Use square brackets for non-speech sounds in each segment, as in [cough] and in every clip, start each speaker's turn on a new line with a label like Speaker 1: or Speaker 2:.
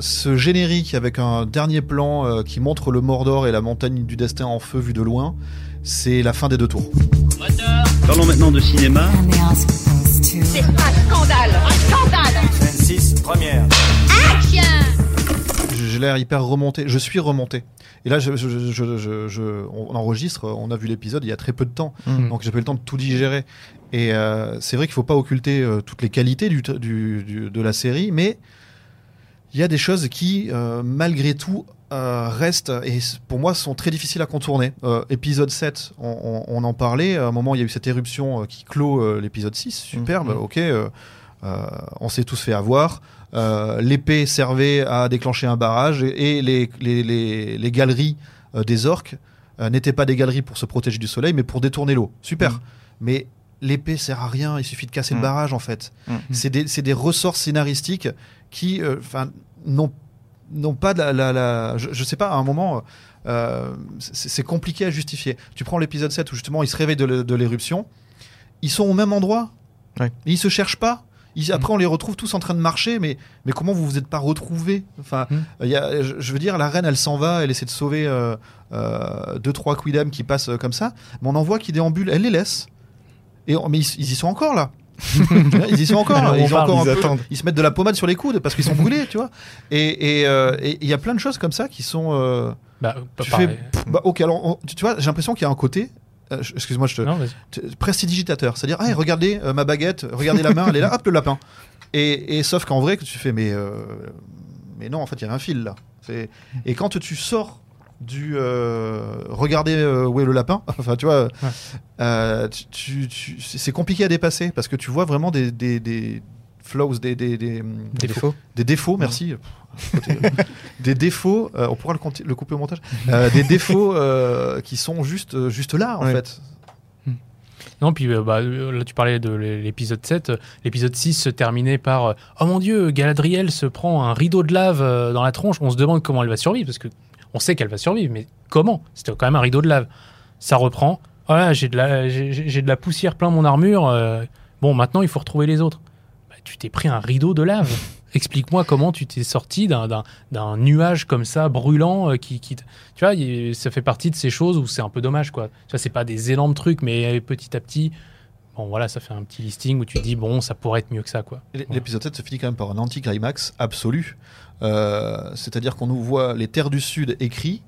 Speaker 1: ce générique avec un dernier plan euh, qui montre le Mordor et la montagne du destin en feu vu de loin, c'est la fin des deux tours.
Speaker 2: Parlons maintenant de cinéma.
Speaker 3: C'est un scandale Un scandale
Speaker 4: 26, première.
Speaker 3: Action
Speaker 1: J'ai l'air hyper remonté. Je suis remonté. Et là, je, je- je- je- je- on enregistre. On a vu l'épisode il y a très peu de temps,
Speaker 5: Mhm.
Speaker 1: donc j'ai pas eu le temps de tout digérer. Et euh, c'est vrai qu'il faut pas occulter euh, toutes les qualités du, du- du- de la série, mais il y a des choses qui, euh, malgré tout, euh, restent et pour moi sont très difficiles à contourner. Euh, épisode 7, on, on- on en parlait. À un moment, il y a eu cette éruption euh, qui clôt l'épisode 6. Superbe,
Speaker 5: Mhm.
Speaker 1: ok. on s'est tous fait avoir. L'épée servait à déclencher un barrage et, et les, les, les- les galeries des orques n'étaient pas des galeries pour se protéger du soleil, mais pour détourner l'eau. Super.
Speaker 5: Mhm.
Speaker 1: Mais l'épée sert à rien. Il suffit de casser le
Speaker 5: Mhm.
Speaker 1: barrage en fait. C'est des, des ressorts scénaristiques qui, enfin, n'ont pas de la, la- la- je, je sais pas, à un moment, euh, c'est compliqué à justifier. Tu prends l'épisode 7 où justement ils se réveillent de l'é- de l'éruption, ils sont au même endroit,
Speaker 5: Ouais.
Speaker 1: ils se cherchent pas. Ils- après, on les retrouve tous en train de marcher, mais, mais comment vous vous êtes pas retrouvés? Enfin,
Speaker 5: Mm.
Speaker 1: il y a, je, veux dire, la reine, elle s'en va, elle essaie de sauver euh, euh, deux trois quidam qui passent euh, comme ça, mais on en voit qui déambulent, elle les laisse. Et mais ils, ils y sont encore là. [laughs] ils y sont encore. Ils, ont encore
Speaker 5: ils
Speaker 1: un peu- ils se mettent de la pommade sur les coudes parce qu'ils sont brûlés, tu vois. Et et, euh, il y a plein de choses comme ça qui sont. euh,
Speaker 6: Bah, pas
Speaker 1: tu fais, bah, ok, alors on- tu tu vois, j'ai l'impression qu'il y a un côté. euh, Excuse-moi, je te,
Speaker 6: Non,
Speaker 1: prestidigitateur. C'est-à-dire, ah, regardez ma baguette, regardez la main, elle est là, hop, le lapin. Et, et sauf qu'en vrai, que tu fais, mais, mais non, en fait, il y a un fil là. Et quand tu sors du euh, regardez euh, où est le lapin, [laughs] enfin, tu vois, euh, tu- tu- tu- c'est compliqué à dépasser parce que tu vois vraiment des, des, des flaws, des, des, des,
Speaker 6: Des
Speaker 5: Défaut.
Speaker 1: des défauts, merci. [laughs] des défauts, euh, on pourra le, le couper au montage. [laughs] Euh, des défauts euh, qui sont juste, juste là, en
Speaker 5: Ouais.
Speaker 1: fait.
Speaker 6: Non, puis euh, bah, euh, là tu parlais de l'é- l'épisode 7. euh, L'épisode 6 se terminait par euh, Oh mon dieu, Galadriel se prend un rideau de lave euh, dans la tronche. On se demande comment elle va survivre parce que on sait qu'elle va survivre, mais comment? C'était quand même un rideau de lave. Ça reprend. Voilà, j'ai de, la- j'ai- de la poussière plein mon armure. euh, bon, maintenant il faut retrouver les autres. Bah, tu t'es pris un rideau de lave. [laughs] Explique-moi comment tu t'es sorti d'un- nuage comme ça, brûlant, euh, qui, qui tu vois, ça fait partie de ces choses où c'est un peu dommage, quoi. Tu vois, c'est pas des énormes trucs, mais petit à petit, bon, voilà, ça fait un petit listing où tu te dis, bon, ça pourrait être mieux que ça, quoi.
Speaker 1: L'épisode 7 se finit quand même par un anticlimax absolu. Euh, C'est-à-dire qu'on nous voit les terres du Sud écrits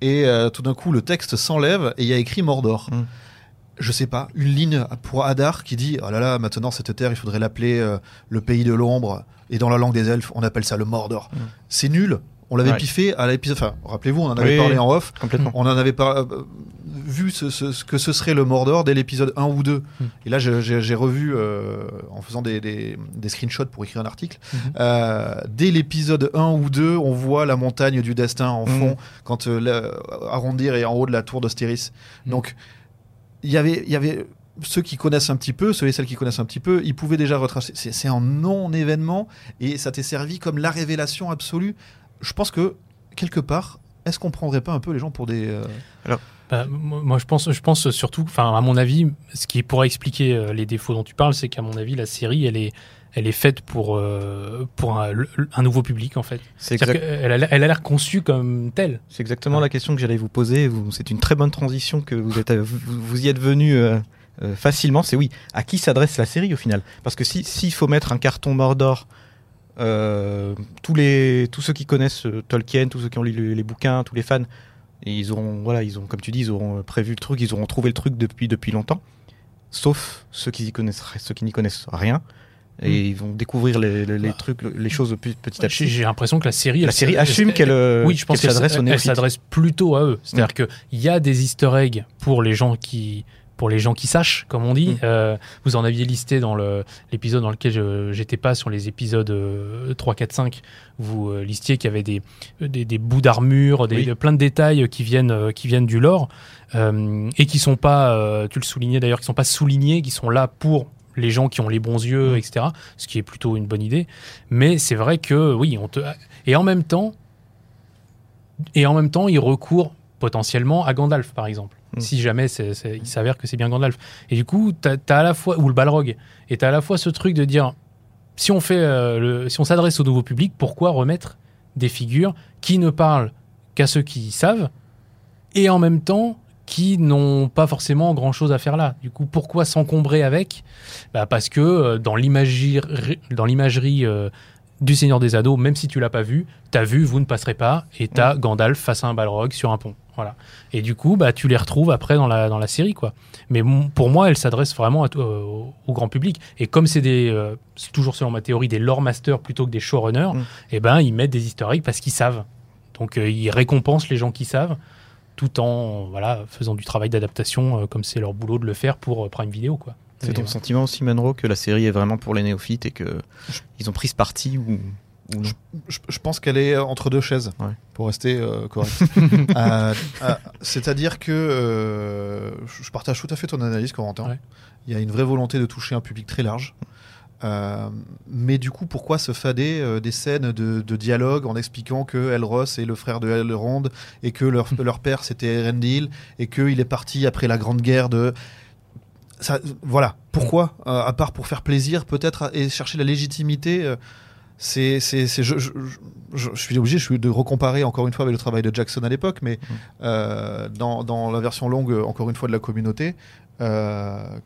Speaker 1: et euh, tout d'un coup le texte s'enlève et il y a écrit Mordor.
Speaker 5: Mm.
Speaker 1: Je sais pas, une ligne pour Hadar qui dit Oh là là, maintenant cette terre, il faudrait l'appeler euh, le pays de l'ombre. Et dans la langue des elfes, on appelle ça le Mordor.
Speaker 5: Mm.
Speaker 1: C'est nul. On l'avait
Speaker 5: Ouais.
Speaker 1: piffé à l'épisode. Enfin, rappelez-vous, on en avait
Speaker 5: Oui,
Speaker 1: parlé en off.
Speaker 5: Complètement.
Speaker 1: On en avait pas euh, vu ce, ce- ce que ce serait le Mordor dès l'épisode 1 ou 2.
Speaker 6: Mm.
Speaker 1: Et là, j'ai- revu euh, en faisant des, des- des screenshots pour écrire un article.
Speaker 6: Mhm.
Speaker 1: Euh, dès l'épisode 1 ou 2, on voit la montagne du destin en fond
Speaker 5: Mhm.
Speaker 1: quand euh, Arondir est en haut de la tour d'Ostéris. Donc, il y avait, y avait ceux qui connaissent un petit peu, ceux et celles qui connaissent un petit peu, ils pouvaient déjà retracer. C'est un non-événement et ça t'est servi comme la révélation absolue. Je pense que quelque part, est-ce qu'on prendrait pas un peu les gens pour des euh,
Speaker 6: Bah, moi, je pense, je pense surtout, enfin, à mon avis, ce qui pourrait expliquer euh, les défauts dont tu parles, c'est qu'à mon avis, la série, elle est, elle est faite pour, euh, pour un, nouveau public, en fait.
Speaker 5: Exact-
Speaker 6: qu'elle a l'air- elle a l'air conçue comme telle.
Speaker 5: c'est exactement
Speaker 6: Ouais.
Speaker 5: la question que j'allais vous poser. C'est une très bonne transition que vous, êtes, vous, vous y êtes venu euh, euh, facilement. C'est oui, à qui s'adresse la série au final? Parce que si- s'il faut mettre un carton Mordor, euh, tous, les, tous ceux qui connaissent euh, Tolkien, tous ceux qui ont lu les, les bouquins, tous les fans, ils auront, voilà, ils ont, comme tu dis, ils auront prévu le truc, ils auront trouvé le truc depuis, depuis longtemps. Sauf ceux qui y connaissent, ceux qui n'y connaissent rien. Et
Speaker 6: Mm.
Speaker 5: ils vont découvrir les, les- les
Speaker 6: Bah.
Speaker 5: trucs, les choses pe- petit à petit.
Speaker 6: j'ai l'impression que la série,
Speaker 5: La
Speaker 6: elle-
Speaker 5: série assume
Speaker 6: elle-
Speaker 5: qu'elle euh,
Speaker 6: oui, je pense
Speaker 5: qu'elle
Speaker 6: qu'elle
Speaker 5: s'adresse
Speaker 6: plutôt à eux. C'est-à-dire qu'il y a des Easter eggs pour les gens qui, pour les gens qui sachent, comme on dit.
Speaker 5: Mm.
Speaker 6: Euh, vous en aviez listé dans le- l'épisode dans lequel je j'étais pas sur les épisodes euh, 3, 4, 5. Vous euh, listiez qu'il y avait des, des, des bouts d'armure, des,
Speaker 5: Oui.
Speaker 6: plein de détails qui viennent, euh, qui viennent du lore euh, et qui sont pas, euh, tu le soulignais d'ailleurs, qui sont pas soulignés, qui sont là pour les gens qui ont les bons yeux,
Speaker 5: Mm.
Speaker 6: etc. Ce qui est plutôt une bonne idée. Mais c'est vrai que oui, on te et en même temps, et en même temps, il recourt potentiellement à Gandalf, par exemple.
Speaker 5: Mm.
Speaker 6: Si jamais il s'avère que c'est bien Gandalf. Et du coup, tu as, à la fois, ou le Balrog, et tu à la fois ce truc de dire, si on fait, euh, si on s'adresse au nouveau public, pourquoi remettre des figures qui ne parlent qu'à ceux qui savent et en même temps qui n'ont pas forcément grand chose à faire là? Du coup, pourquoi s'encombrer avec? Bah Parce que euh, dans l'imagerie, dans l'imagerie euh, du Seigneur des Anneaux, même si tu l'as pas vu, t'as vu, vous ne passerez pas, et t'as Gandalf face à un Balrog sur un pont. Voilà. Et du coup, bah, tu les retrouves après dans la, dans la série, quoi. Mais pour moi, elle s'adresse vraiment à euh, au, grand public. Et comme c'est des, euh, toujours selon ma théorie, des lore masters plutôt que des showrunners,
Speaker 5: Mm.
Speaker 6: et ben ils mettent des historiques parce qu'ils savent. Donc euh, ils récompensent les gens qui savent, tout en voilà faisant du travail d'adaptation comme c'est leur boulot de le faire pour Prime Video, quoi.
Speaker 5: C'est ton sentiment aussi, Manro, que la série est vraiment pour les néophytes et que ils ont pris ce parti ou, ou non
Speaker 1: Je, je pense qu'elle est entre deux chaises,
Speaker 5: Ouais.
Speaker 1: pour rester euh, correct. [laughs] Euh, euh, C'est-à-dire que euh, je je partage tout à fait ton analyse, Corentin.
Speaker 6: Ouais.
Speaker 1: Il y a une vraie volonté de toucher un public très large. Euh, mais du coup, pourquoi se fader euh, des scènes de, de dialogue en expliquant que Elros est le frère de Elrond et que leur, [laughs] leur père c'était Erendil et qu'il est parti après la grande guerre de. Ça, voilà. Pourquoi Euh, À part pour faire plaisir, peut-être, et chercher la légitimité. euh, c'est, c'est, c'est- je, je, je- je suis obligé je suis de recomparer encore une fois avec le travail de Jackson à l'époque, mais euh, dans, dans la version longue, encore une fois, de la communauté,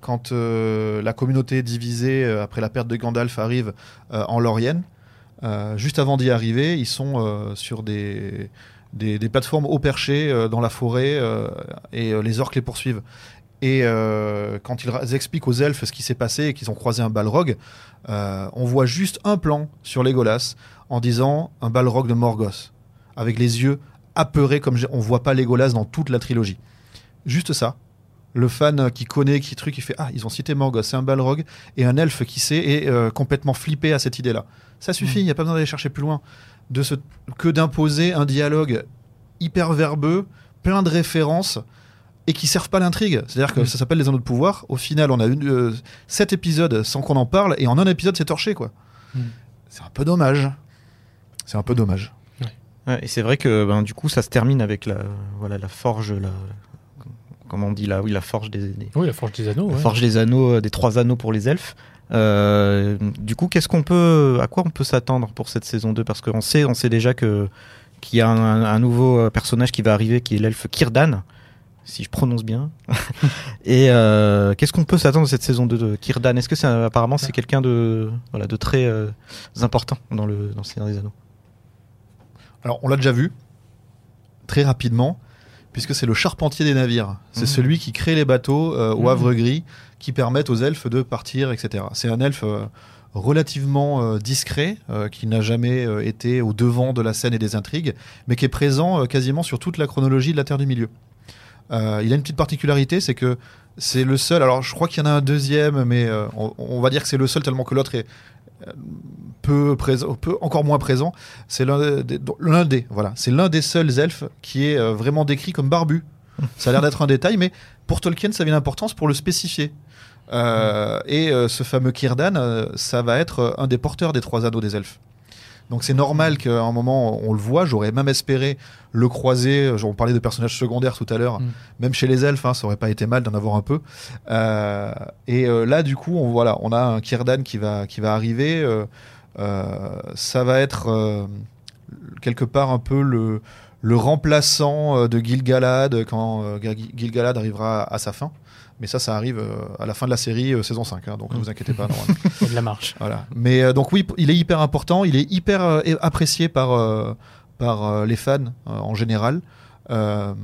Speaker 1: quand la communauté divisée après la perte de Gandalf arrive en Lorienne, euh, juste avant d'y arriver, ils sont sur des, des, des plateformes haut perchées euh, dans la forêt euh, et euh, les orques les poursuivent. Et euh, quand ils expliquent aux elfes ce qui s'est passé et qu'ils ont croisé un balrog, euh, on voit juste un plan sur Legolas en disant un balrog de Morgoth, avec les yeux apeurés comme on voit pas Legolas dans toute la trilogie. Juste ça. Le fan qui connaît, qui truc, il fait Ah, ils ont cité Morgoth, c'est un balrog, et un elfe qui sait est euh, complètement flippé à cette idée-là. Ça suffit, il n'y a pas besoin d'aller chercher plus loin. De ce, que d'imposer un dialogue hyper verbeux, plein de références, et qui servent pas l'intrigue. C'est-à-dire que
Speaker 6: Mm.
Speaker 1: ça s'appelle les anneaux de pouvoir. Au final, on a euh, sept épisodes sans qu'on en parle, et en un épisode, c'est torché, quoi.
Speaker 6: Mm.
Speaker 1: C'est un peu dommage. C'est un peu dommage.
Speaker 5: Ouais, et c'est vrai que ben, du coup, ça se termine avec la, voilà, la forge, la, comment on dit là, oui, la forge des, des-
Speaker 6: Oui, la Forge des Anneaux.
Speaker 5: la
Speaker 6: ouais.
Speaker 5: forge des anneaux, euh, des trois anneaux pour les elfes. Euh, du coup, qu'est-ce qu'on peut, à quoi on peut s'attendre pour cette saison 2 Parce qu'on sait, on sait déjà que qu'il y a un, un nouveau euh, personnage qui va arriver, qui est l'elfe Kirdan, si je prononce bien. [laughs] Et euh, qu'est-ce qu'on peut s'attendre de cette saison 2 de Kirdan Est-ce que c'est apparemment c'est quelqu'un de voilà de très euh, important dans le dans Seigneur des Anneaux?
Speaker 1: Alors, on l'a déjà vu, très rapidement, puisque c'est le charpentier des navires. C'est
Speaker 5: Mhm.
Speaker 1: celui qui crée les bateaux euh, au
Speaker 6: Mhm.
Speaker 1: Havre Gris, qui permettent aux elfes de partir, etc. C'est un elfe relativement euh, discret, euh, qui n'a jamais euh, été au devant de la scène et des intrigues, mais qui est présent quasiment sur toute la chronologie de la Terre du Milieu. Euh, il a une petite particularité, c'est que c'est le seul. Alors, je crois qu'il y en a un deuxième, mais euh, on, va dire que c'est le seul tellement que l'autre est euh, peu présent, peu encore moins présent. C'est l'un des, voilà, c'est l'un des seuls elfes qui est vraiment décrit comme barbu. Ça a l'air d'être un détail, mais pour Tolkien, ça avait une importance pour le spécifier. Et ce fameux Kirdan, ça va être un des porteurs des trois anneaux des elfes. Donc c'est normal qu'à un moment on le voit. J'aurais même espéré le croiser. On parlait de personnages secondaires tout à l'heure.
Speaker 6: Mm.
Speaker 1: Même chez les elfes, hein, ça aurait pas été mal d'en avoir un peu. Euh, et euh, là, du coup, on, voilà, on a un Kirdan qui va, qui va arriver. euh, ça va être quelque part un peu le, le remplaçant euh, de Gil-galad quand euh, Gil- Gil-galad arrivera à sa fin. Mais ça, ça arrive euh, à la fin de la série euh, saison 5, hein, donc ne vous inquiétez pas. [laughs]
Speaker 6: Il y a de la marche.
Speaker 1: Voilà. Mais euh, donc oui, il est hyper important, il est hyper euh, apprécié par, euh, par euh, les fans euh, en général. Euh,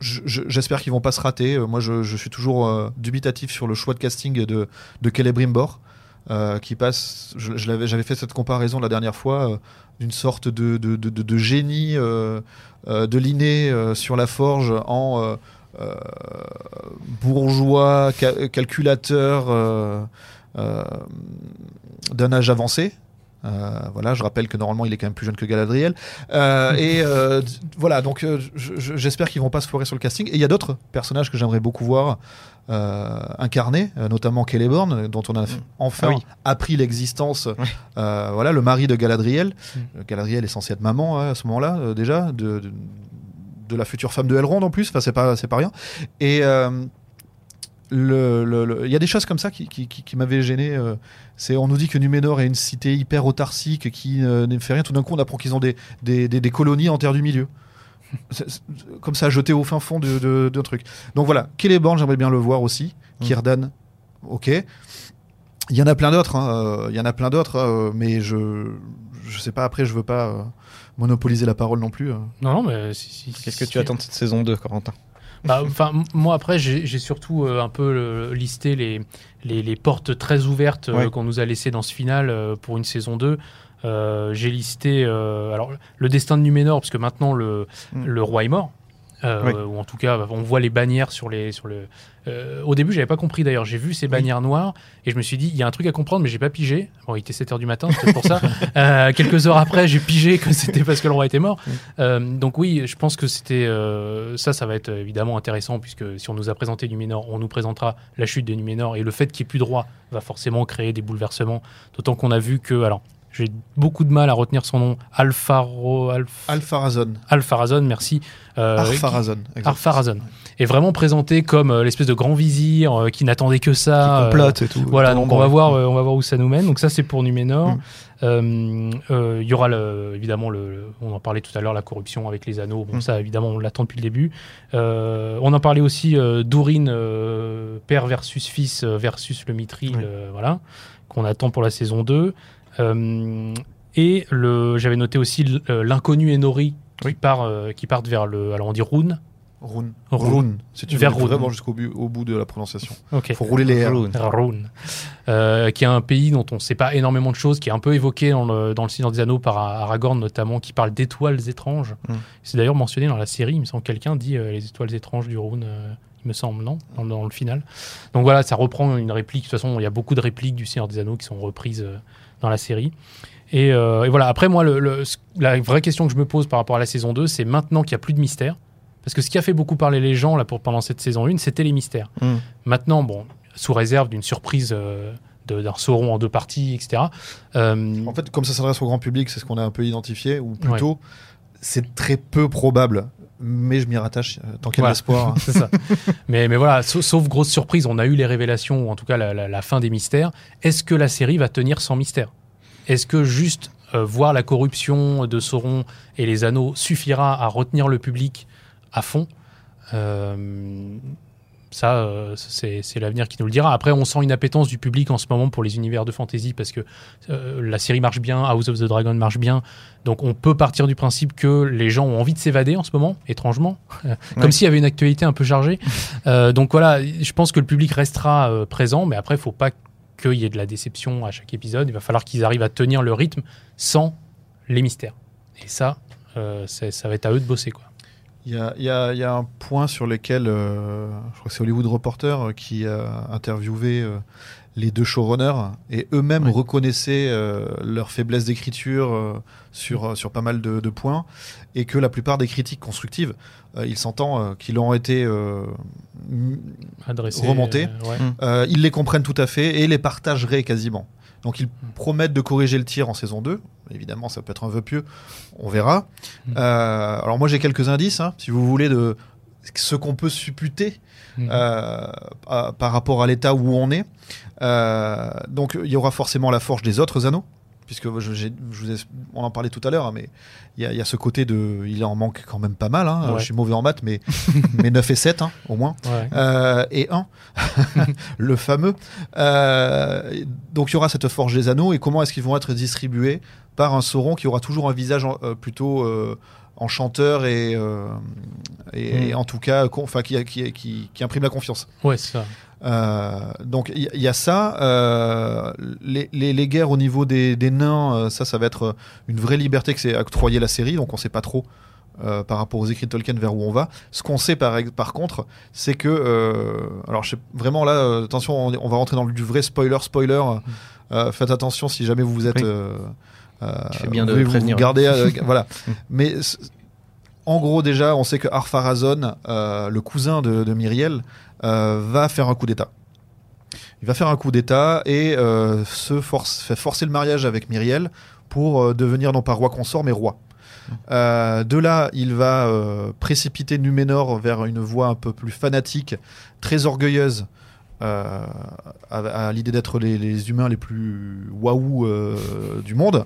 Speaker 1: je- je- J'espère qu'ils vont pas se rater. Euh, Moi, je, je suis toujours euh, dubitatif sur le choix de casting de, de Kelly Brimbor, euh, qui passe. J'avais fait cette comparaison la dernière fois euh, d'une sorte de, de, de- de- génie euh, euh, de l'inné euh, sur la forge en euh, euh, bourgeois, ca- calculateur euh, euh, d'un âge avancé. Euh, voilà, je rappelle que normalement il est quand même plus jeune que Galadriel. Euh, et euh, voilà, donc je- je- j'espère qu'ils vont pas se foirer sur le casting. Et il y a d'autres personnages que j'aimerais beaucoup voir euh, incarnés, euh, notamment Celeborn, dont on a f- enfin
Speaker 5: Ah oui.
Speaker 1: appris l'existence. Euh, voilà, le mari de Galadriel.
Speaker 6: Mm.
Speaker 1: Galadriel est censée être maman hein, à ce moment-là déjà de, de, de la future femme de Elrond en plus. Enfin, c'est pas c'est pas rien. Et euh, le- le- le- il y a des choses comme ça qui, qui, qui- qui m'avaient gêné. euh, c'est, on nous dit que Numénor est une cité hyper autarcique qui euh, ne fait rien. Tout d'un coup, on apprend qu'ils ont des, des, des- des colonies en terre du milieu. [laughs] Comme ça, jeté au fin fond d'un truc. Donc voilà, Celeborn, j'aimerais bien le voir aussi.
Speaker 5: Mm.
Speaker 1: Kirdan, ok. Il y en a plein d'autres, hein, euh, il y en a plein d'autres, euh, mais je, je sais pas, après, je veux pas monopoliser la parole non plus.
Speaker 6: Non, non, mais si- si-
Speaker 5: Qu'est-ce que
Speaker 6: si-
Speaker 5: tu attends de cette saison 2, Corentin?
Speaker 6: Enfin, m- moi après, j'ai surtout euh, un peu euh, listé les, les, les portes très ouvertes euh,
Speaker 5: Ouais.
Speaker 6: qu'on nous a laissées dans ce final euh, pour une saison 2. Euh, j'ai listé euh, alors le destin de Numénor parce que maintenant le,
Speaker 5: Mm.
Speaker 6: le roi est mort. Euh,
Speaker 5: Oui.
Speaker 6: ou en tout cas on voit les bannières sur les sur le euh, au début j'avais pas compris d'ailleurs. J'ai vu ces bannières noires et je me suis dit il y a un truc à comprendre mais j'ai pas pigé. Bon il était 7h du matin c'est pour ça. [laughs] Euh, quelques heures après j'ai pigé que c'était parce que le roi était mort. Donc oui, je pense que c'était ça, ça va être évidemment intéressant puisque si on nous a présenté Numénor, on nous présentera la chute de Numénor et le fait qu'il n'y ait plus de roi va forcément créer des bouleversements. D'autant qu'on a vu que, alors, j'ai beaucoup de mal à retenir son nom, Alpharo, Alph,
Speaker 1: Alpharazon.
Speaker 6: Alpharazon, merci. Euh,
Speaker 1: Arpharazon. exact.
Speaker 6: Arpharazon. est vraiment présenté comme euh, l'espèce de grand vizir euh, qui n'attendait que ça.
Speaker 5: Qui
Speaker 6: euh,
Speaker 5: complote et tout.
Speaker 6: voilà, donc on va voir, euh, on va voir où ça nous mène. Donc ça, c'est pour Numénor.
Speaker 5: Mm.
Speaker 6: Euh, euh, Il y aura le- évidemment, le, on en parlait tout à l'heure, la corruption avec les anneaux. Bon,
Speaker 5: Mm.
Speaker 6: ça, évidemment, on l'attend depuis le début. Euh, on en parlait aussi euh, d'Ourine, euh, père versus fils euh, versus le Mithril, euh, voilà, qu'on attend pour la saison 2. Euh, et le, j'avais noté aussi euh, l'inconnu Enori qui,
Speaker 5: Oui.
Speaker 6: part, euh, qui partent vers le, alors on dit Rune.
Speaker 1: Rune.
Speaker 6: Rune.
Speaker 1: Rune. Si tu veux
Speaker 6: Vers Rune.
Speaker 1: vraiment jusqu'au bu- au bout de la prononciation.
Speaker 6: Ok.
Speaker 1: Faut rouler les R.
Speaker 5: Rune.
Speaker 6: Rhône, euh, qui est un pays dont on ne sait pas énormément de choses, qui est un peu évoqué dans le, dans le Seigneur des Anneaux par Aragorn notamment, qui parle d'étoiles étranges.
Speaker 5: Mm.
Speaker 6: C'est d'ailleurs mentionné dans la série, il me semble que quelqu'un dit euh, les étoiles étranges du Rhône, euh, il me semble, non dans, dans le final. Donc voilà, ça reprend une réplique. De toute façon, il y a beaucoup de répliques du Seigneur des Anneaux qui sont reprises euh, dans la série. Et, euh, et voilà, après moi, le- le- ce- la vraie question que je me pose par rapport à la saison 2, c'est maintenant qu'il n'y a plus de mystère. Parce que ce qui a fait beaucoup parler les gens là, pour, pendant cette saison 1, c'était les mystères.
Speaker 5: Mm.
Speaker 6: Maintenant, bon, sous réserve d'une surprise euh, d'un Sauron en deux parties, etc. Euh,
Speaker 1: En fait, comme ça s'adresse au grand public, c'est ce qu'on a un peu identifié, ou plutôt, c'est très peu probable. Mais je m'y rattache, euh, tant qu'il y a de l'espoir. [laughs]
Speaker 6: c'est ça. mais, mais voilà, sauf, sauf grosse surprise, on a eu les révélations, ou en tout cas la, la- la fin des mystères. Est-ce que la série va tenir sans mystère? Est-ce que juste euh, voir la corruption de Sauron et les anneaux suffira à retenir le public à fond? Euh, ça, euh, c'est l'avenir qui nous le dira. Après, on sent une appétence du public en ce moment pour les univers de fantasy parce que euh, la série marche bien, House of the Dragon marche bien. Donc, on peut partir du principe que les gens ont envie de s'évader en ce moment, étrangement, Euh, [laughs] comme s'il y avait une actualité un peu chargée. Euh, donc voilà, je pense que le public restera présent, mais après, il faut pas qu'il y ait de la déception à chaque épisode. Il va falloir qu'ils arrivent à tenir le rythme sans les mystères. Et ça, ça va être à eux de bosser, quoi.
Speaker 1: Il y a, il y a- il y a un point sur lequel, euh, je crois que c'est Hollywood Reporter euh, qui a interviewé euh, les deux showrunners et eux-mêmes reconnaissaient euh, leur faiblesse d'écriture euh, sur, euh, sur pas mal de, de points et que la plupart des critiques constructives, euh, il s'entend euh, qu'ils ont été euh, m-
Speaker 6: Adresser,
Speaker 1: Remonter.
Speaker 6: euh, ouais.
Speaker 1: euh, ils les comprennent tout à fait et les partageraient quasiment. Donc ils promettent de corriger le tir en saison 2. Évidemment, ça peut être un vœu pieux. On verra.
Speaker 6: Mm.
Speaker 1: Euh, alors moi j'ai quelques indices, hein, si vous voulez, de ce qu'on peut supputer
Speaker 6: Mhm.
Speaker 1: euh, à- par rapport à l'état où on est. Euh, donc il y aura forcément la forge des autres anneaux, puisque je, vous ai- on en parlait tout à l'heure, hein, mais il y, a- il y a ce côté de... Il en manque quand même pas mal. hein.
Speaker 6: Ouais.
Speaker 1: Je suis mauvais en maths, mais, [laughs] mais 9 et 7 hein, au moins.
Speaker 6: Ouais.
Speaker 1: Euh, et 1, [laughs] le fameux. Euh, donc il y aura cette forge des anneaux, et comment est-ce qu'ils vont être distribués par un Sauron qui aura toujours un visage euh, plutôt enchanteur et, euh, et, et
Speaker 6: Mm.
Speaker 1: en tout cas con- qui, qui, qui, qui imprime la confiance.
Speaker 6: Ouais, c'est ça.
Speaker 1: Euh, donc il y, a ça. euh, les, les, les guerres au niveau des, des nains, ça, ça va être une vraie liberté que c'est octroyé la série, donc on sait pas trop. par rapport aux écrits de Tolkien vers où on va. Ce qu'on sait par, contre, c'est que alors je sais, vraiment là, attention, on, va rentrer dans du vrai spoiler, spoiler. Euh, faites attention si jamais vous vous êtes.
Speaker 5: Oui.
Speaker 1: Euh,
Speaker 5: Tu fais bien de prévenir.
Speaker 1: euh, [laughs] voilà. Mais en gros, déjà, on sait que Arpharazon, euh, le cousin de, de Myriel, va faire un coup d'État. Il va faire un coup d'État et se force, fait forcer le mariage avec Myriel pour devenir non pas roi consort, mais roi. Euh, de là, il va euh, précipiter Numénor vers une voie un peu plus fanatique, très orgueilleuse, à, à l'idée d'être les, les humains les plus waouh euh, du monde.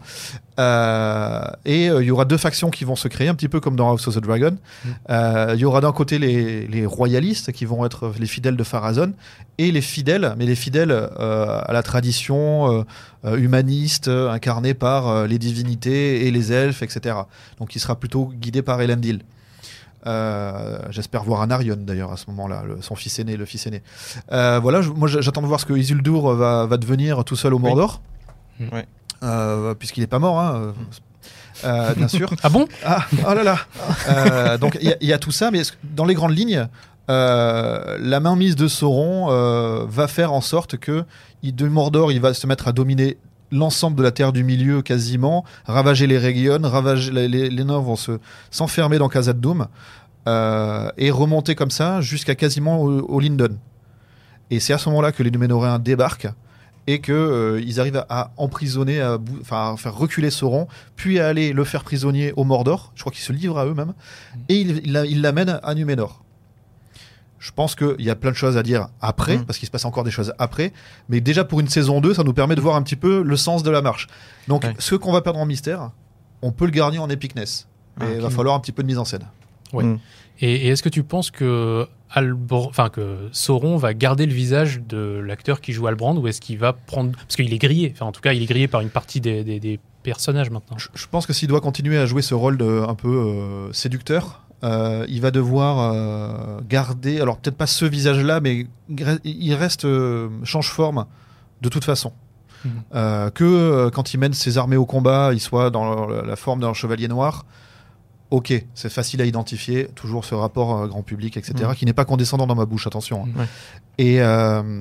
Speaker 1: Euh, et euh, il y aura deux factions qui vont se créer, un petit peu comme dans House of the Dragon.
Speaker 6: Mm.
Speaker 1: Euh, Il y aura d'un côté les, les royalistes qui vont être les fidèles de Pharazôn et les fidèles, mais les fidèles euh, à la tradition euh, euh, humaniste euh, incarnée par euh, les divinités et les elfes, etc. Donc il sera plutôt guidé par Elendil. Euh, J'espère voir un Arion d'ailleurs à ce moment-là, son fils aîné, le fils aîné. Euh, voilà, je- moi j'attends de voir ce que Isildur va, va devenir tout seul au Mordor.
Speaker 6: Mm.
Speaker 1: Euh, Puisqu'il n'est pas mort, hein, euh, euh, bien sûr. [laughs]
Speaker 6: Ah bon?
Speaker 1: Ah, oh là là Euh, Donc il y, a- il y a tout ça, mais dans les grandes lignes, euh, la mainmise de Sauron euh, va faire en sorte que il, de Mordor, il va se mettre à dominer l'ensemble de la Terre du Milieu quasiment, ravager les régions, ravager les, les, nains vont se s'enfermer dans Khazad Dûm euh, et remonter comme ça jusqu'à quasiment au, Lindon. Et c'est à ce moment-là que les Numénoréens débarquent et que euh, ils arrivent à, emprisonner, à, à faire reculer Sauron, puis à aller le faire prisonnier au Mordor. Je crois qu'ils se livrent à eux-mêmes et ils l'amènent à Numénor. Je pense qu'il y a plein de choses à dire après,
Speaker 5: Mm.
Speaker 1: parce qu'il se passe encore des choses après. Mais déjà pour une saison 2, ça nous permet de voir un petit peu le sens de la marche. Donc
Speaker 5: Ouais.
Speaker 1: ce qu'on va perdre en mystère, on peut le garder en epicness. Mais
Speaker 5: Ah,
Speaker 1: il
Speaker 5: ok.
Speaker 1: va falloir un petit peu de mise en scène.
Speaker 6: Ouais.
Speaker 5: Mm.
Speaker 6: Et, et est-ce que tu penses que Albor... enfin que Sauron va garder le visage de l'acteur qui joue Albrand ou est-ce qu'il va prendre parce qu'il est grillé, enfin en tout cas il est grillé par une partie des, des- des personnages maintenant.
Speaker 1: Je, je pense que s'il doit continuer à jouer ce rôle de un peu euh, séducteur, euh, il va devoir euh, garder, alors peut-être pas ce visage-là, mais il reste euh, change-forme de toute façon. Euh, que euh, quand il mène ses armées au combat, il soit dans la, la forme d'un chevalier noir. Ok, c'est facile à identifier, toujours ce rapport euh, grand public, etc.,
Speaker 5: Mhm.
Speaker 1: qui n'est pas condescendant dans ma bouche, attention. hein.
Speaker 5: Ouais.
Speaker 1: Et euh,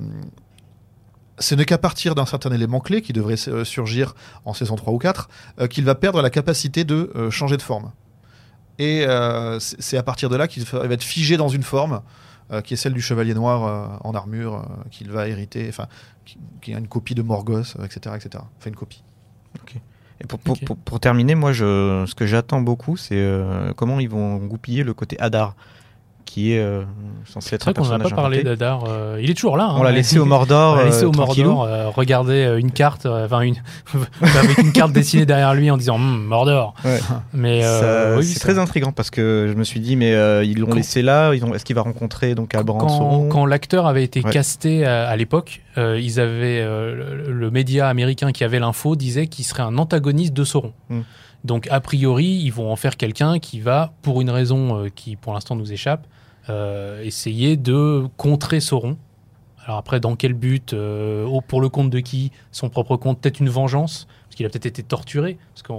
Speaker 1: ce n'est qu'à partir d'un certain élément clé qui devrait euh, surgir en saison 3 ou 4 euh, qu'il va perdre la capacité de euh, changer de forme. Et euh, c'est à partir de là qu'il va être figé dans une forme euh, qui est celle du chevalier noir euh, en armure euh, qu'il va hériter, enfin qui, qui a une copie de Morgoth, etc., etc. Enfin une copie.
Speaker 5: Et pour, pour,
Speaker 6: Ok.
Speaker 5: pour, pour terminer, moi, je, ce que j'attends beaucoup, c'est euh, comment ils vont goupiller le côté Hadar, qui est euh, censé
Speaker 6: C'est
Speaker 5: être
Speaker 6: vrai
Speaker 5: un
Speaker 6: qu'on n'a pas parlé d'Adar. euh, il est toujours là. hein.
Speaker 5: On l'a laissé au Mordor.
Speaker 6: On l'a laissé
Speaker 5: euh,
Speaker 6: au. Mordor, regarder une carte, enfin une, [laughs] avec une carte dessinée derrière lui en disant Hum, Mordor.
Speaker 5: Ouais.
Speaker 6: Mais oui,
Speaker 5: c'est très intriguant parce que je me suis dit, mais ils l'ont laissé là. Ils ont, est-ce qu'il va rencontrer donc Albrand
Speaker 6: quand, l'acteur avait été
Speaker 5: Ouais.
Speaker 6: casté à, à l'époque, ils avaient le, le média américain qui avait l'info disait qu'il serait un antagoniste de Sauron.
Speaker 5: Mm.
Speaker 6: Donc a priori, ils vont en faire quelqu'un qui va, pour une raison euh, qui pour l'instant nous échappe, essayer de contrer Sauron. Alors après, dans quel but euh, Pour le compte de qui? Son propre compte Peut-être une vengeance? Parce qu'il a peut-être été torturé. Parce que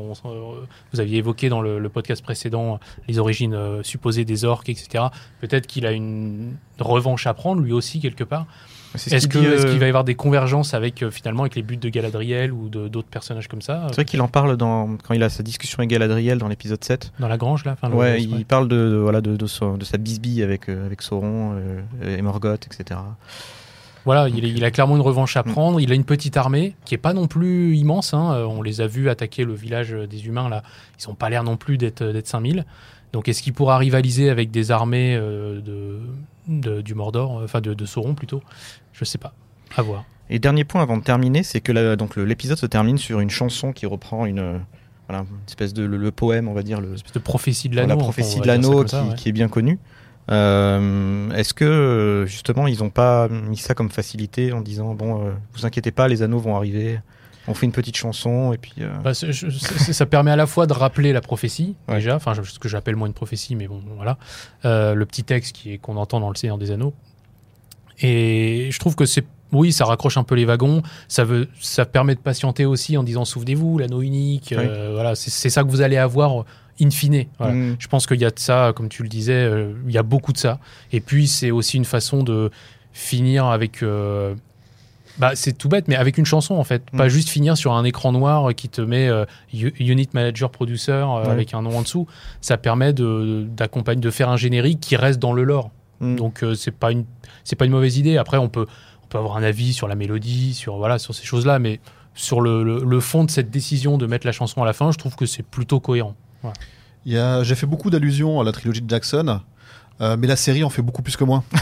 Speaker 6: vous aviez évoqué dans le, podcast précédent les origines euh, supposées des orques, etc. Peut-être qu'il a une revanche à prendre, lui aussi, quelque part. Est-ce
Speaker 5: qu'il
Speaker 6: que-
Speaker 5: euh,
Speaker 6: qu'il va y avoir des convergences avec, euh, finalement, avec les buts de Galadriel ou d'autres personnages comme ça
Speaker 5: C'est vrai qu'il en parle dans, quand il a sa discussion avec Galadriel dans l'épisode 7.
Speaker 6: Dans la grange, là le-
Speaker 5: ouais,
Speaker 6: ouais.
Speaker 5: il parle de, de- voilà, de, de, son- de sa bisbille avec, euh, avec Sauron euh, et Morgoth, etc.
Speaker 6: Voilà, il, est- il a clairement une revanche à
Speaker 5: Mm.
Speaker 6: prendre. Il a une petite armée qui est pas non plus immense. hein. Euh, On les a vus attaquer le village des humains là. Ils ont pas l'air non plus d'être d'être 5000. Donc est-ce qu'il pourra rivaliser avec des armées euh, de, de- du Mordor, euh, enfin de, de Sauron plutôt? Je sais pas. À voir.
Speaker 5: Et dernier point avant de terminer, c'est que la- donc l'épisode se termine sur une chanson qui reprend une, euh, voilà, une espèce de le, le poème, on va dire, le,
Speaker 6: Une espèce de prophétie de l'anneau.
Speaker 5: la prophétie de l'anneau qui,
Speaker 6: ça, ouais.
Speaker 5: qui est bien connue. Euh, Est-ce que justement ils n'ont pas mis ça comme facilité en disant bon, euh, vous inquiétez pas, les anneaux vont arriver, on fait une petite chanson et puis.
Speaker 6: Bah, je- ça permet à la fois de rappeler la prophétie,
Speaker 5: Ouais.
Speaker 6: déjà, enfin ce que j'appelle moi une prophétie, mais bon, voilà, le petit texte qui est- qu'on entend dans le Seigneur des Anneaux. Et je trouve que c'est, oui, ça raccroche un peu les wagons, ça, veut, ça permet de patienter aussi en disant souvenez-vous, l'anneau unique, euh, voilà, c'est ça que vous allez avoir in fine. Voilà.
Speaker 5: mm,
Speaker 6: Je pense qu'il y a de ça, comme tu le disais, euh, il y a beaucoup de ça. Et puis, c'est aussi une façon de finir avec. euh, bah, c'est tout bête, mais avec une chanson en fait.
Speaker 5: Mm.
Speaker 6: Pas juste finir sur un écran noir qui te met Unit Manager Producer avec un nom en dessous. Ça permet de, d'accompagner, de faire un générique qui reste dans le lore.
Speaker 5: Mm.
Speaker 6: Donc, euh, c'est pas une, c'est pas une mauvaise idée. Après, on peut, on peut avoir un avis sur la mélodie, sur voilà, sur ces choses-là, mais sur le, le- le fond de cette décision de mettre la chanson à la fin, je trouve que c'est plutôt cohérent.
Speaker 1: Il y a- J'ai fait beaucoup d'allusions à la trilogie de Jackson. Euh, mais la série en fait beaucoup plus que moi. [laughs]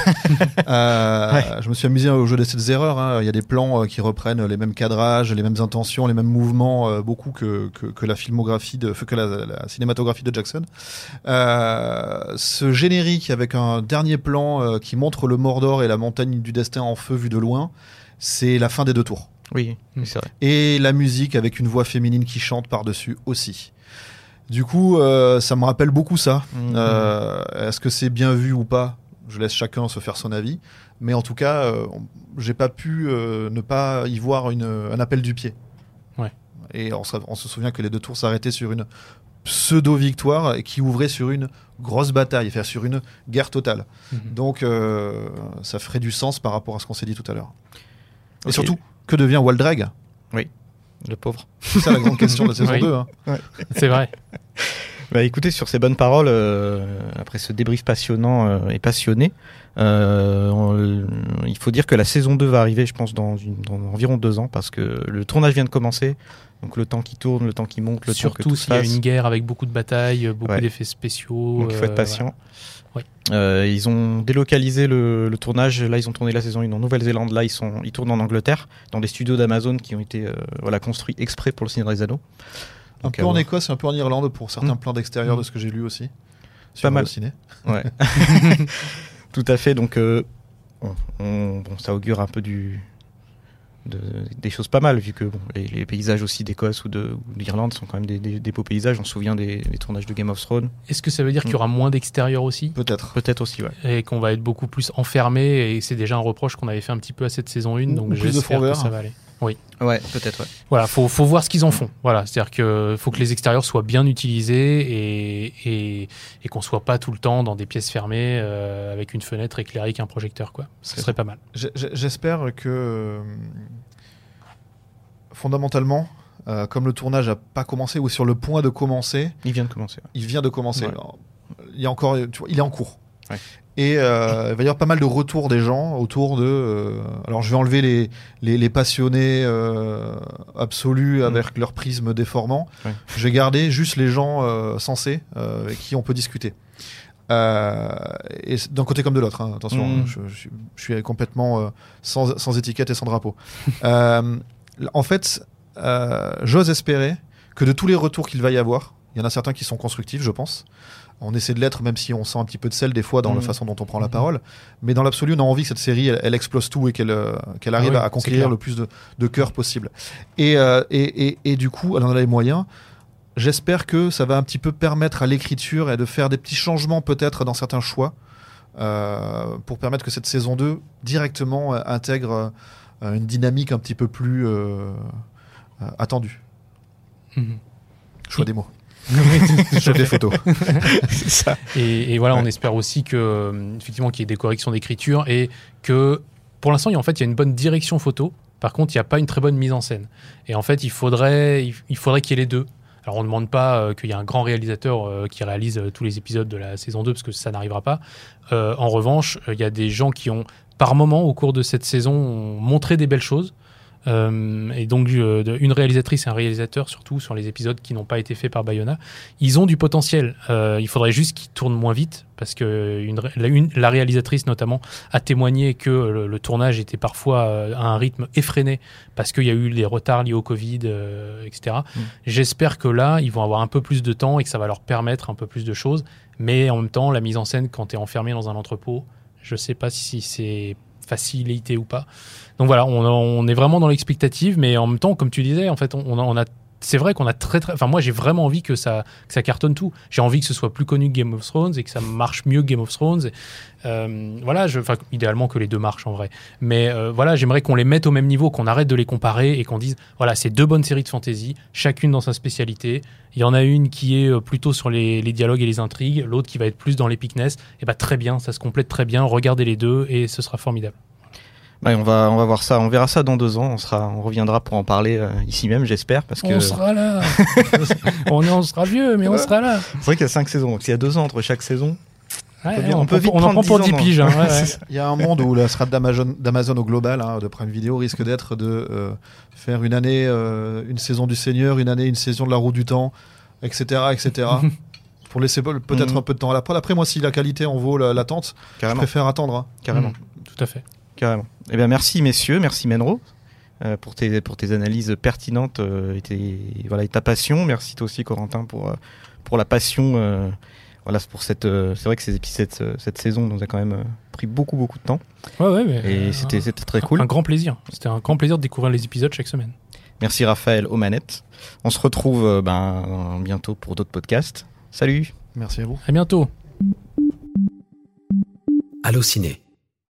Speaker 1: Euh, Je me suis amusé au jeu des sept erreurs. hein. Il y a des plans euh, qui reprennent les mêmes cadrages, les mêmes intentions, les mêmes mouvements, beaucoup que, que, que la filmographie de que la, la cinématographie de Jackson. Ce générique avec un dernier plan qui montre le Mordor et la montagne du destin en feu vu de loin, c'est la fin des deux tours.
Speaker 5: Oui, c'est vrai.
Speaker 1: Et la musique avec une voix féminine qui chante par-dessus aussi. Du coup, euh, ça me rappelle beaucoup ça.
Speaker 5: Mhm.
Speaker 1: Euh, Est-ce que c'est bien vu ou pas? Je laisse chacun se faire son avis. Mais en tout cas, euh, j'ai pas pu euh, ne pas y voir une, un appel du pied.
Speaker 6: Ouais.
Speaker 1: Et on se, on se souvient que les deux tours s'arrêtaient sur une pseudo-victoire et qui ouvrait sur une grosse bataille, enfin sur une guerre totale.
Speaker 6: Mhm.
Speaker 1: Donc, euh, ça ferait du sens par rapport à ce qu'on s'est dit tout à l'heure. Et surtout, que devient Waldrag
Speaker 5: Le pauvre.
Speaker 1: C'est ça la grande question de la [laughs] saison
Speaker 6: Oui.
Speaker 1: 2. hein.
Speaker 6: C'est vrai. [laughs]
Speaker 5: Bah écoutez, sur ces bonnes paroles, euh, après ce débrief passionnant euh, et passionné, euh, on- il faut dire que la saison 2 va arriver, je pense, dans, une- dans environ deux ans, parce que le tournage vient de commencer. Donc le temps qui tourne, le temps qui monte, le temps que
Speaker 6: Surtout
Speaker 5: tout
Speaker 6: s'il y a une guerre avec beaucoup de batailles, beaucoup
Speaker 5: Ouais.
Speaker 6: d'effets spéciaux.
Speaker 5: Donc il faut être
Speaker 6: euh,
Speaker 5: patient.
Speaker 6: voilà.
Speaker 5: Euh, ils ont délocalisé le, le tournage. Là, ils ont tourné la saison 1 en Nouvelle-Zélande. Là, ils, sont, ils tournent en Angleterre, dans des studios d'Amazon qui ont été euh, voilà, construits exprès pour le Seigneur des Anneaux.
Speaker 1: Un peu en
Speaker 5: voir.
Speaker 1: Écosse et un peu en Irlande pour certains
Speaker 5: Mm.
Speaker 1: plans d'extérieur de ce que j'ai lu aussi. Sur
Speaker 5: Pas mal.
Speaker 1: ciné.
Speaker 5: Ouais. [laughs] Tout à fait. Donc, euh, on- on- bon, ça augure un peu du, de- des choses pas mal, vu que bon, les, les paysages aussi d'Écosse ou de- ou d'Irlande sont quand même des, des- des beaux paysages. On se souvient des, des tournages de Game of Thrones.
Speaker 6: Est-ce que ça veut dire qu'il y aura moins d'extérieur aussi?
Speaker 1: Peut-être.
Speaker 5: Peut-être aussi, ouais.
Speaker 6: et qu'on va être beaucoup plus enfermé et c'est déjà un reproche qu'on avait fait un petit peu à cette saison 1
Speaker 1: Ou-
Speaker 6: donc
Speaker 1: ou plus de
Speaker 6: j'espère que ça va aller.
Speaker 5: Ouais, peut-être, ouais.
Speaker 6: Voilà, faut, faut voir ce qu'ils en font. Voilà, c'est-à-dire que faut que les extérieurs soient bien utilisés et, et, et qu'on soit pas tout le temps dans des pièces fermées euh, avec une fenêtre éclairée avec un projecteur quoi. Ce serait pas mal.
Speaker 1: J'espère que euh, fondamentalement, euh, comme le tournage n'a pas commencé ou est sur le point de commencer,
Speaker 5: Il vient de commencer. ouais.
Speaker 1: il vient de commencer.
Speaker 5: Ouais.
Speaker 1: Alors, Il y a encore, tu vois, il est en cours.
Speaker 5: Ouais.
Speaker 1: Et euh, il va y avoir pas mal de retours des gens autour de. euh, alors je vais enlever les, les, les passionnés euh, absolus avec leur prisme déformant.
Speaker 5: Mm. Ouais.
Speaker 1: Je vais garder juste les gens sensés avec qui on peut discuter. Et d'un côté comme de l'autre, hein, attention,
Speaker 5: Mm.
Speaker 1: hein, je, je suis- je suis complètement sans, sans étiquette et sans drapeau. [laughs] En fait, j'ose espérer que de tous les retours qu'il va y avoir, il y en a certains qui sont constructifs, je pense. On essaie de l'être, même si on sent un petit peu de sel des fois dans la façon dont on prend la parole. Mais dans l'absolu, on a envie que cette série, elle, elle explose tout et qu'elle euh, qu'elle arrive
Speaker 6: Ah oui,
Speaker 1: à conquérir le plus de, de cœurs possible. Et, euh, et, et, et du coup, elle en a les moyens. J'espère que ça va un petit peu permettre à l'écriture et de faire des petits changements peut-être dans certains choix euh, pour permettre que cette saison 2 directement intègre euh, une dynamique un petit peu plus attendue.
Speaker 6: Mhm.
Speaker 1: Choix des mots. Choix des photos. [laughs]
Speaker 5: Ça.
Speaker 6: Et, et voilà, on espère aussi que euh, effectivement qu'il y ait des corrections d'écriture et que pour l'instant, il y a- en fait, il y a une bonne direction photo. Par contre, il n'y a pas une très bonne mise en scène. Et en fait, il faudrait, il, faudrait qu'il y ait les deux. Alors, on ne demande pas euh, qu'il y ait un grand réalisateur euh, qui réalise euh, tous les épisodes de la saison 2 parce que ça n'arrivera pas. En revanche, il y a des gens qui ont, par moment, au cours de cette saison, ont montré des belles choses. Euh, et donc, euh, une réalisatrice et un réalisateur, surtout sur les épisodes qui n'ont pas été faits par Bayona, ils ont du potentiel. Euh, il faudrait juste qu'ils tournent moins vite parce que une, la, une- la réalisatrice notamment a témoigné que le, le tournage était parfois à un rythme effréné parce qu'il y a eu des retards liés au Covid, etc.
Speaker 5: Mm.
Speaker 6: J'espère que là, ils vont avoir un peu plus de temps et que ça va leur permettre un peu plus de choses. Mais en même temps, la mise en scène quand tu es enfermé dans un entrepôt, je sais pas si c'est facilité ou pas. Donc voilà, on, est vraiment dans l'expectative, mais en même temps, comme tu disais, en fait, on, on a c'est vrai qu'on a très très. Enfin, moi, j'ai vraiment envie que ça, cartonne tout. J'ai envie que ce soit plus connu que Game of Thrones et que ça marche mieux que Game of Thrones. Et, euh, voilà, je, idéalement que les deux marchent en vrai. Mais euh, voilà, j'aimerais qu'on les mette au même niveau, qu'on arrête de les comparer et qu'on dise voilà, c'est deux bonnes séries de fantasy, chacune dans sa spécialité. Il y en a une qui est euh, plutôt sur les, les dialogues et les intrigues, l'autre qui va être plus dans l'épicness. Et bah très bien, ça se complète très bien. Regardez les deux et ce sera formidable.
Speaker 5: Ouais, on va on va voir ça, on verra ça dans deux ans. On sera, on reviendra pour en parler euh, ici même, j'espère, parce que
Speaker 6: On sera là. [laughs] on, on sera vieux, mais on sera là.
Speaker 5: c'est vrai qu'il y a cinq saisons. Donc s'il y a deux ans entre chaque saison,
Speaker 6: Ouais, on,
Speaker 5: on peut vite
Speaker 6: on en
Speaker 5: prendre
Speaker 6: prend pour
Speaker 5: 10
Speaker 6: 10
Speaker 5: ans,
Speaker 6: piges. hein, [laughs] ouais, ouais. [laughs]
Speaker 1: Il y a un monde où la strat d'Amazon d'Amazon au global, hein, de Prime Video, risque d'être de euh, faire une année euh, une saison du Seigneur, une année une saison de la Roue du Temps, etc., etc. pour laisser pe- peut-être
Speaker 5: Mhm.
Speaker 1: un peu de temps à la prod. Après, moi, si la qualité en vaut la- l'attente, je préfère attendre. hein.
Speaker 5: Carrément.
Speaker 6: Mm, Tout à fait.
Speaker 5: Carrément. Eh bien, merci messieurs, merci Menro euh, pour tes pour tes analyses pertinentes euh, et, tes- voilà et ta passion. Merci toi aussi Corentin pour euh, pour la passion. euh, voilà c'est pour cette c'est vrai que ces épisodes cette, cette saison nous a quand même pris beaucoup beaucoup de temps
Speaker 6: Ouais, ouais, mais,
Speaker 5: et
Speaker 6: euh,
Speaker 5: c'était c'était très
Speaker 6: un-
Speaker 5: cool.
Speaker 6: Un grand plaisir. C'était un grand plaisir de découvrir les épisodes chaque semaine.
Speaker 5: Merci Raphaël aux manettes. On se retrouve ben bientôt pour d'autres podcasts. Salut.
Speaker 1: Merci à vous.
Speaker 6: À bientôt.
Speaker 4: Allociné,